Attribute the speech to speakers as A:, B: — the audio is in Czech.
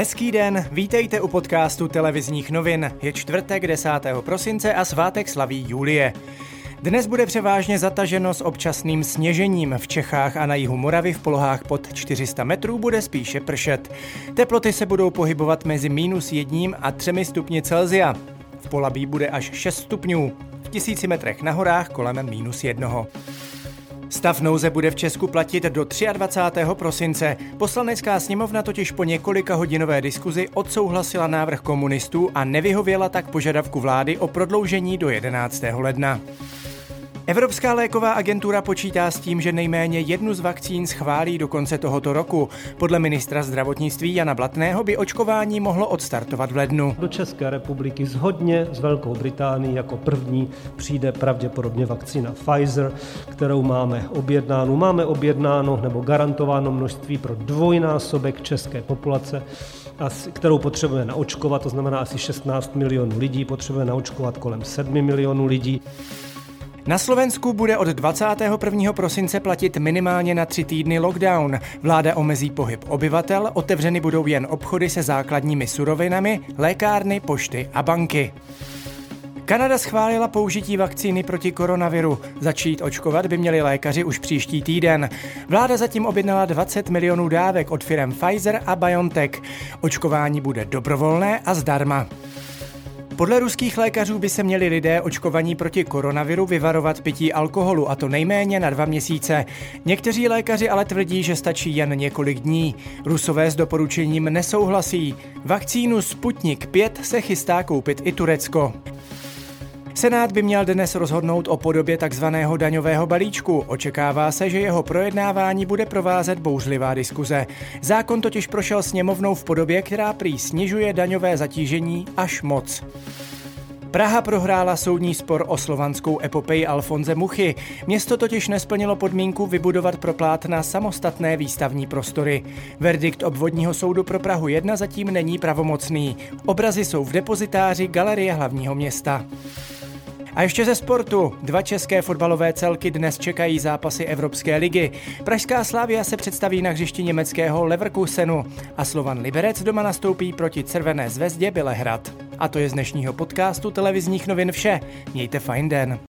A: Hezký den, vítejte u podcastu televizních novin. Je čtvrtek 10. prosince a svátek slaví Julie. Dnes bude převážně zataženo s občasným sněžením. V Čechách a na jihu Moravy v polohách pod 400 metrů bude spíše pršet. Teploty se budou pohybovat mezi minus jedním a třemi stupni Celzia. V Polabí bude až 6 stupňů. V tisíci metrech na horách kolem minus jednoho. Stav nouze bude v Česku platit do 23. prosince. Poslanecká sněmovna totiž po několika hodinové diskuzi odsouhlasila návrh komunistů a nevyhověla tak požadavku vlády o prodloužení do 11. ledna. Evropská léková agentura počítá s tím, že nejméně jednu z vakcín schválí do konce tohoto roku. Podle ministra zdravotnictví Jana Blatného by očkování mohlo odstartovat v lednu.
B: Do České republiky zhodně s Velkou Británií jako první přijde pravděpodobně vakcína Pfizer, kterou máme objednáno. Máme objednáno nebo garantováno množství pro dvojnásobek české populace kterou potřebujeme naočkovat, to znamená asi 16 milionů lidí, potřebujeme naočkovat kolem 7 milionů lidí.
A: Na Slovensku bude od 21. prosince platit minimálně na tři týdny lockdown. Vláda omezí pohyb obyvatel, otevřeny budou jen obchody se základními surovinami, lékárny, pošty a banky. Kanada schválila použití vakcíny proti koronaviru. Začít očkovat by měli lékaři už příští týden. Vláda zatím objednala 20 milionů dávek od firm Pfizer a BioNTech. Očkování bude dobrovolné a zdarma. Podle ruských lékařů by se měli lidé očkovaní proti koronaviru vyvarovat pití alkoholu, a to nejméně na dva měsíce. Někteří lékaři ale tvrdí, že stačí jen několik dní. Rusové s doporučením nesouhlasí. Vakcínu Sputnik 5 se chystá koupit i Turecko. Senát by měl dnes rozhodnout o podobě takzvaného daňového balíčku. Očekává se, že jeho projednávání bude provázet bouřlivá diskuze. Zákon totiž prošel sněmovnou v podobě, která prý snižuje daňové zatížení až moc. Praha prohrála soudní spor o slovanskou epopeji Alfonze Muchy. Město totiž nesplnilo podmínku vybudovat pro plátna samostatné výstavní prostory. Verdikt obvodního soudu pro Prahu 1 zatím není pravomocný. Obrazy jsou v depozitáři Galerie hlavního města. A ještě ze sportu. Dva české fotbalové celky dnes čekají zápasy Evropské ligy. Pražská Slávia se představí na hřišti německého Leverkusenu a Slovan Liberec doma nastoupí proti Červené zvezdě Bělehrad. A to je z dnešního podcastu televizních novin vše. Mějte fajn den.